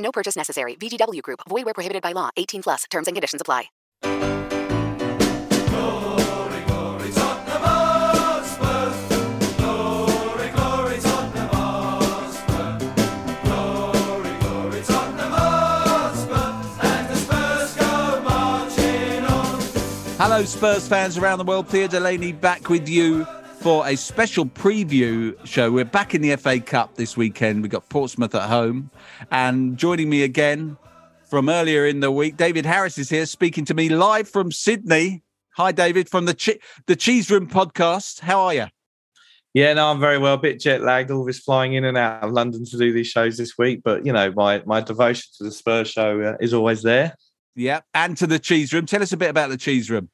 No purchase necessary. VGW Group. Void where prohibited by law. 18 plus. Terms and conditions apply. Hello, Spurs fans around the world. Theo Delaney back with you for a special preview show. We're back in the FA Cup this weekend. We've got Portsmouth at home. And joining me again from earlier in the week, David Harris is here speaking to me live from Sydney. Hi, David, from the, che- the Cheese Room podcast. How are you? Yeah, no, I'm very well. A bit jet lagged, all this flying in and out of London to do these shows this week. But, you know, my, my devotion to the Spurs show uh, is always there. Yeah, and to the Cheese Room. Tell us a bit about the Cheese Room.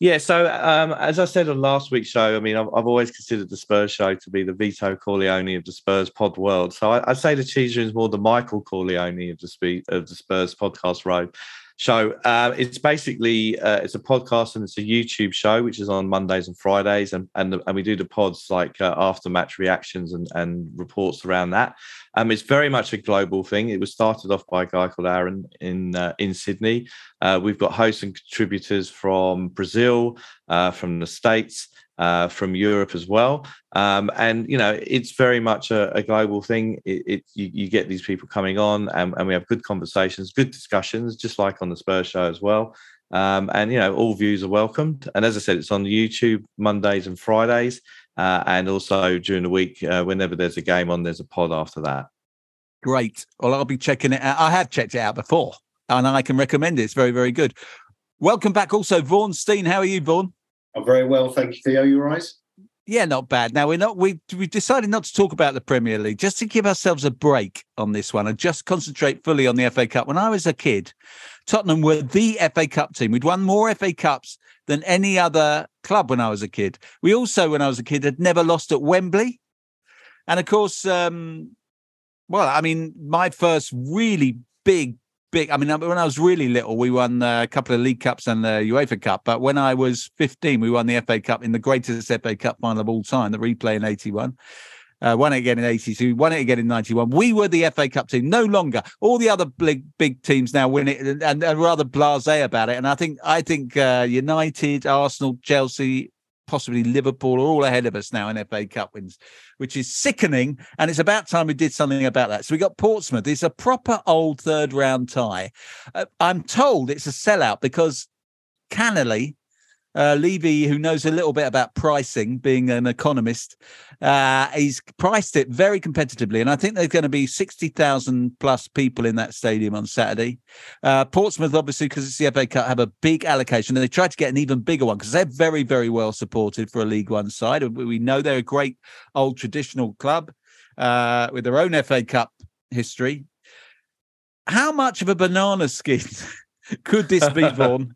Yeah, so um, as I said on last week's show, I mean, I've, I've, always considered the Spurs show to be the Vito Corleone of the Spurs pod world. So I, would say the Cheese Room is more the Michael Corleone of the, Spe- of the Spurs podcast road show. Uh, it's basically uh, it's a podcast and it's a YouTube show which is on Mondays and Fridays, and and, and we do the pods like uh, after match reactions and and reports around that. Um, it's very much a global thing. It was started off by a guy called Aaron in uh, in Sydney. Uh, we've got hosts and contributors from Brazil, uh, from the States, uh, from Europe as well. Um, and you know, it's very much a, a global thing. It, it you, you, get these people coming on, and, and, we have good conversations, good discussions, just like on the Spurs show as well. Um, and you know, all views are welcomed. And as I said, it's on YouTube Mondays and Fridays. Uh, and also during the week, uh, whenever there's a game on, there's a pod after that. Great. Well, I'll be checking it out. I have checked it out before, and I can recommend it. It's very, very good. Welcome back, also, Vaughn Stein. How are you, Vaughn? I'm very well, thank you, Theo. You all right? Yeah, not bad. Now we're not. We we decided not to talk about the Premier League just to give ourselves a break on this one and just concentrate fully on the FA Cup. When I was a kid, Tottenham were the FA Cup team. We'd won more FA Cups than any other club when I was a kid. We also, when I was a kid, had never lost at Wembley, and of course, um, well, I mean, my first really big big. I mean, when I was really little, we won a couple of League Cups and the UEFA Cup. But when I was 15, we won the FA Cup in the greatest FA Cup final of all time, the replay in 81. Uh, won it again in 82, won it again in 91. We were the FA Cup team, no longer. All the other big, big teams now win it and, and rather blasé about it. And I think I think uh, United, Arsenal, Chelsea, possibly Liverpool are all ahead of us now in FA Cup wins, which is sickening. And it's about time we did something about that. So we got Portsmouth. It's a proper old third round tie. Uh, I'm told it's a sellout because cannily uh, Levy, who knows a little bit about pricing, being an economist, uh, he's priced it very competitively. And I think there's going to be 60,000 plus people in that stadium on Saturday. Uh, Portsmouth, obviously, because it's the FA Cup, have a big allocation. And they tried to get an even bigger one because they're very, very well supported for a League One side. We know they're a great old traditional club uh, with their own FA Cup history. How much of a banana skin could this be, Vaughn?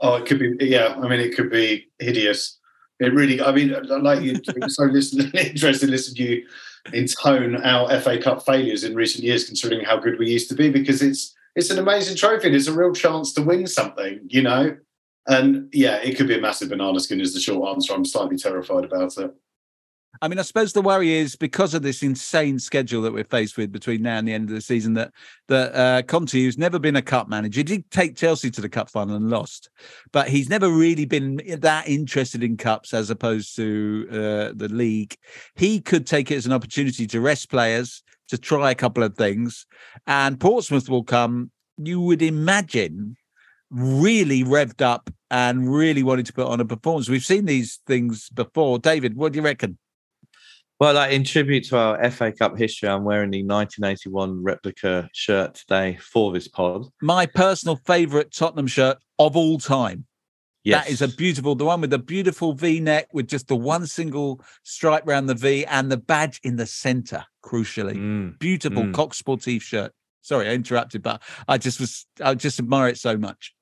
Oh, it could be. Yeah, I mean, it could be hideous. It really. I mean, like you. so interested to listen to you intone our FA Cup failures in recent years, considering how good we used to be. Because it's it's an amazing trophy. It's a real chance to win something, you know. And yeah, it could be a massive banana skin. Is the short answer. I'm slightly terrified about it. I mean, I suppose the worry is because of this insane schedule that we're faced with between now and the end of the season that that uh, Conte, who's never been a cup manager, did take Chelsea to the cup final and lost, but he's never really been that interested in cups as opposed to uh, the league. He could take it as an opportunity to rest players, to try a couple of things, and Portsmouth will come. You would imagine really revved up and really wanted to put on a performance. We've seen these things before. David, what do you reckon? Well, like in tribute to our FA Cup history, I'm wearing the 1981 replica shirt today for this pod. My personal favourite Tottenham shirt of all time. Yes. That is a beautiful, the one with the beautiful V neck with just the one single stripe around the V and the badge in the centre, crucially. Mm, Beautiful mm. Coq Sportif shirt. Sorry, I interrupted, but I just was, I just admire it so much.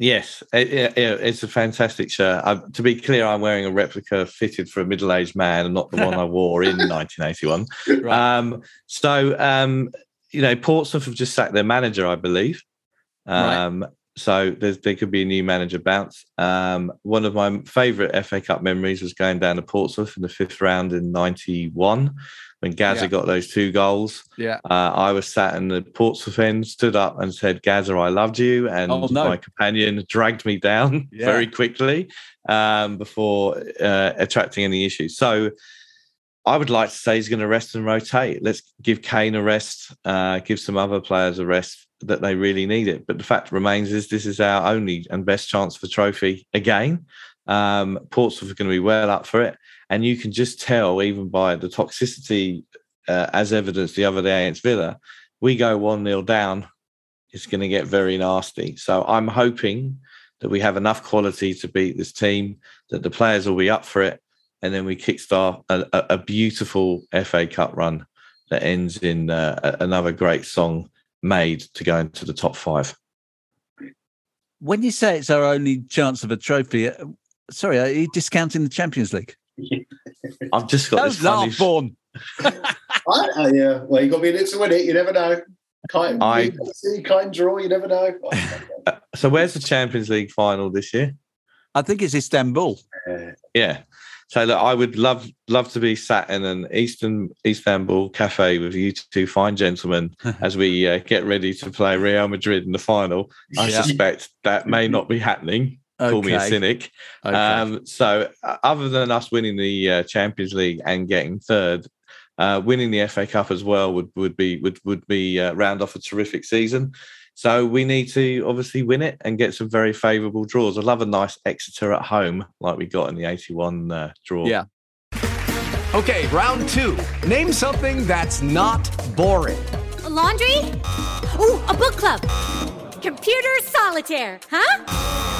Yes, it, it- it- it's a fantastic shirt. I, to be clear, I'm wearing a replica fitted for a middle-aged man, and not the one I wore in 1981. Right. Um, so, um, you know, Portsmouth have just sacked their manager, I believe. Right. Um, So there's, there could be a new manager bounce. Um, one of my favourite FA Cup memories was going down to Portsmouth in the fifth round in '91 when Gazza Yeah. got those two goals. yeah. Uh, I was sat in the Portsmouth end, stood up and said, Gazza, I loved you. And Oh, no. my companion dragged me down Yeah. very quickly um, before uh, attracting any issues. So I would like to say he's going to rest and rotate. Let's give Kane a rest, uh, give some other players a rest that they really need it. But the fact remains is this is our only and best chance for trophy again. Um, Portsmouth are going to be well up for it. And you can just tell, even by the toxicity uh, as evidenced the other day against Villa, we go 1 0 down, it's going to get very nasty. So I'm hoping that we have enough quality to beat this team, that the players will be up for it, and then we kickstart a, a, a beautiful FA Cup run that ends in uh, another great song made to go into the top five. When you say it's our only chance of a trophy, uh, sorry, are you discounting the Champions League? I've just got Don't this funny. laugh, Vaughn. I, I, yeah, well, you got to be in it to win it. You never know. Kind, I- see, kind draw. You never know. so where's the Champions League final this year? I think it's Istanbul. Uh, Yeah. So look, I would love love to be sat in an Eastern Istanbul cafe with you two fine gentlemen as we uh, get ready to play Real Madrid in the final. I Yeah. suspect that may not be happening. Call me a cynic. Okay. Um, so, uh, other than us winning the uh, Champions League and getting third, uh, winning the FA Cup as well would would be would would be uh, round off a terrific season. So we need to obviously win it and get some very favourable draws. I love a nice Exeter at home like we got in the eighty-one uh, draw. Yeah. Okay, round two. Name something that's not boring. A laundry? Ooh, a book club. Computer solitaire, huh?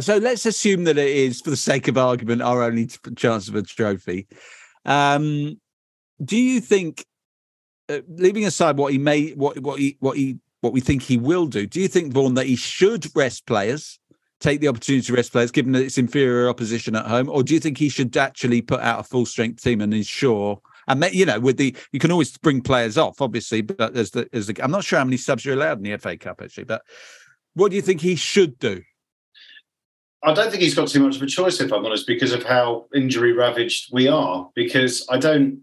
So let's assume that it is, for the sake of argument, our only t- chance of a trophy. Um, do you think, uh, leaving aside what he may, what what he what he what we think he will do, do you think Vaughn that he should rest players, take the opportunity to rest players, given that it's inferior opposition at home, or do you think he should actually put out a full strength team and ensure? And you know, with the you can always bring players off, obviously, but there's the, there's the I'm not sure how many subs you're allowed in the FA Cup actually, but what do you think he should do? I don't think he's got too much of a choice, if I'm honest, because of how injury ravaged we are. Because I don't,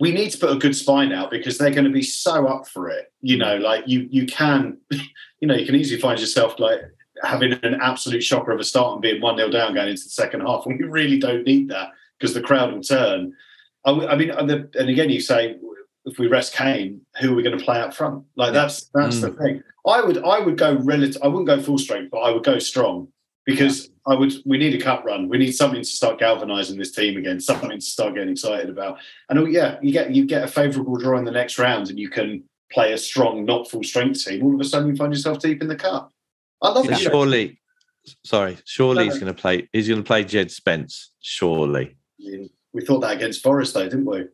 we need to put a good spine out because they're going to be so up for it. You know, like you, you can, you know, you can easily find yourself like having an absolute shocker of a start and being one 0 down going into the second half, and we really don't need that because the crowd will turn. I mean, and, the, and again, you say if we rest Kane, who are we going to play up front? Like that's that's the mm. thing. I would I would go relative. I wouldn't go full strength, but I would go strong because I would. We need a cup run. We need something to start galvanising this team again. Something to start getting excited about. And oh, yeah, you get you get a favourable draw in the next round, and you can play a strong, not full strength team. All of a sudden, you find yourself deep in the cup. I love Yeah, it. surely, sorry, surely No, he's going to play. He's going to play Jed Spence. Surely, We thought that against Forest, though, didn't we?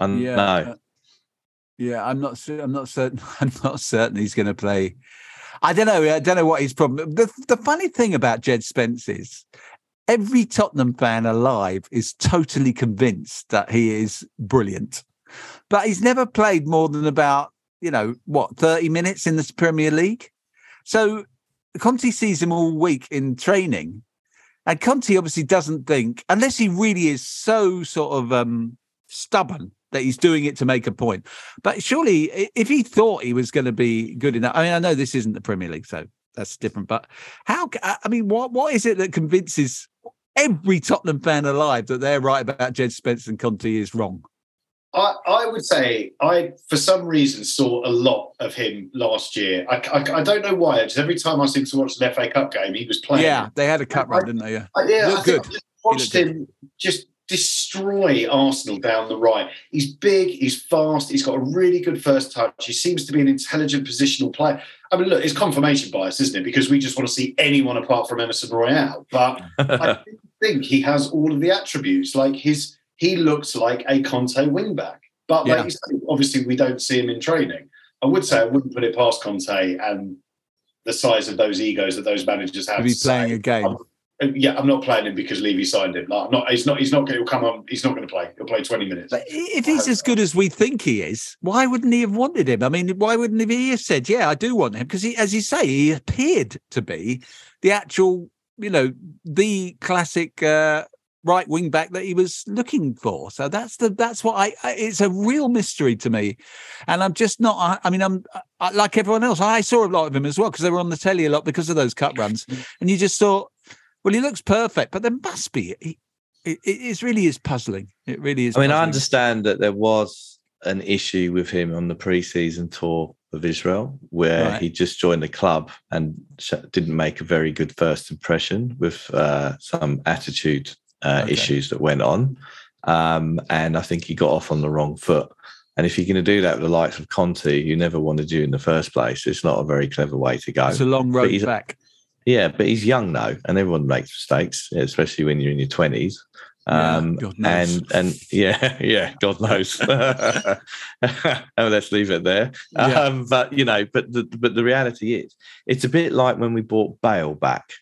I Yeah, know. uh, Yeah, I'm not. cer- I'm not certain. I'm not certain he's going to play. I don't know. I don't know what his problem. The the funny thing about Jed Spence is every Tottenham fan alive is totally convinced that he is brilliant, but he's never played more than about you know what thirty minutes in the Premier League. So Conte sees him all week in training, and Conte obviously doesn't think unless he really is so sort of um stubborn that he's doing it to make a point. But surely, if he thought he was going to be good enough, I mean, I know this isn't the Premier League, so that's different. But how? I mean, what what is it that convinces every Tottenham fan alive that they're right about Jed Spence and Conte is wrong? I, I would say I, for some reason, saw a lot of him last year. I, I, I don't know why. Just every time I seem to watch an FA Cup game, he was playing. Yeah, they had a cut run, didn't they? Yeah, I, yeah, Looked I think good. Just watched him just destroy Arsenal down the right. He's big, he's fast, he's got a really good first touch. He seems to be an intelligent positional player. I mean, look, it's confirmation bias, isn't it? Because we just want to see anyone apart from Emerson Royal. But I think he has all of the attributes. Like his, he looks like a Conte wingback. But like Yeah. say, obviously, we don't see him in training. I would say I wouldn't put it past Conte and the size of those egos that those managers have. to be playing a game. Yeah, I'm not playing him because Levy signed him. Like, not. He's not. He's not going to come on. He's not going to play. He'll play 20 minutes. But if he's as good as we think he is, why wouldn't he have wanted him? I mean, why wouldn't he have said, "Yeah, I do want him"? Because he, as you say, he appeared to be the actual, you know, the classic uh, right wing back that he was looking for. So that's the that's what I. I it's a real mystery to me, and I'm just not. I, I mean, I'm I, like everyone else. I saw a lot of him as well because they were on the telly a lot because of those cut runs, and you just thought, well, he looks perfect, but there must be. He, it, it really is puzzling. It really is. I mean, I understand that there was an issue with him on the pre-season tour of Israel, where Right. he just joined the club and sh- didn't make a very good first impression with uh, some attitude uh, Okay. issues that went on, um, and I think he got off on the wrong foot. And if you're going to do that with the likes of Conte, who never wanted you in the first place, it's not a very clever way to go. It's a long road back. Yeah, but he's young though, and everyone makes mistakes, especially when you're in your twenties. Um, God knows. and and yeah, yeah, God knows. oh, let's leave it there. Yeah. Um, but you know, but the but the reality is, it's a bit like when we bought Bale back.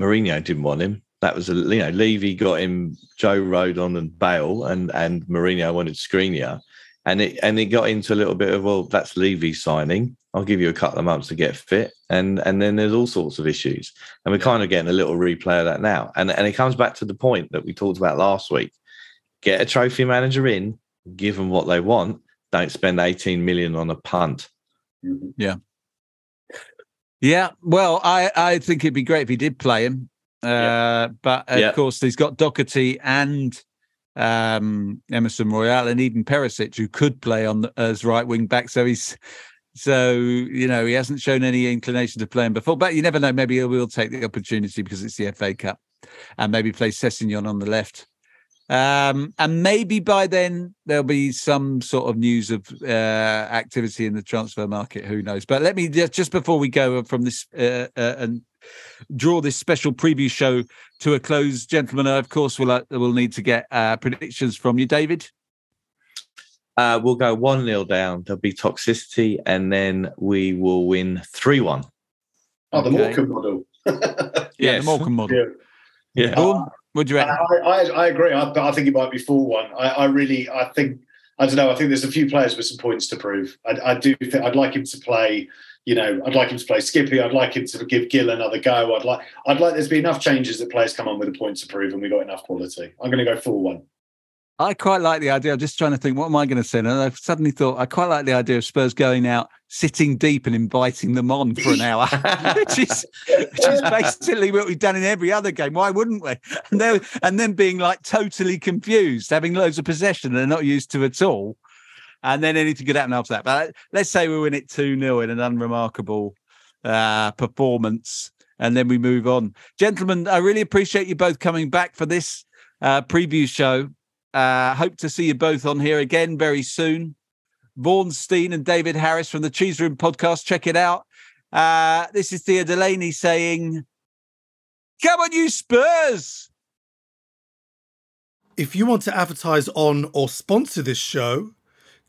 Mourinho didn't want him. That was a you know, Levy got him Joe Rodon and Bale, and and Mourinho wanted Skriniar, and it and it got into a little bit of well, that's Levy signing. I'll give you a couple of months to get fit, and and then there's all sorts of issues, and we're kind of getting a little replay of that now, and and it comes back to the point that we talked about last week. Get a trophy manager in, give them what they want. Don't spend 18 million on a punt. Yeah. Yeah. Well, I, I think it'd be great if he did play him. Uh, But of Yeah. course, he's got Doherty and um, Emerson Royal and even Perisic, who could play on the, as right wing back. So he's. So you know he hasn't shown any inclination to play him before, but you never know. Maybe he will take the opportunity because it's the FA Cup, and maybe play Sessegnon on the left. Um, and maybe by then there'll be some sort of news of uh, activity in the transfer market. Who knows? But let me just, just before we go from this uh, uh, and draw this special preview show to a close, gentlemen. Of course, we'll uh, we'll need to get uh, predictions from you, David. Uh, we'll go 1 0 down. There'll be toxicity, and then we will win 3 1. Oh, the Okay. Morecambe model. Yeah, the Morecambe model. Yeah. Yeah. Boom. What do you I, reckon? I, I agree. I, I think it might be four one. I, I really, I think, I don't know. I think there's a few players with some points to prove. I, I do think I'd like him to play. You know, I'd like him to play Skippy. I'd like him to give Gil another go. I'd like, I'd like there's be enough changes that players come on with a point to prove, and we got enough quality. I'm going to go four one. I quite like the idea. I'm just trying to think, what am I going to say? And I've suddenly thought I quite like the idea of Spurs going out, sitting deep, and inviting them on for an hour, which is which is basically what we've done in every other game. Why wouldn't we? And and then being like totally confused, having loads of possession they're not used to at all, and then anything could happen after that. But let's say we win it two 0 in an unremarkable uh, performance, and then we move on, gentlemen. I really appreciate you both coming back for this uh, preview show. Uh, hope to see you both on here again very soon. Vaughn Stein and David Harris from the Cheese Room podcast. Check it out. Uh, this is Theo Delaney saying, Come on, you Spurs! If you want to advertise on or sponsor this show,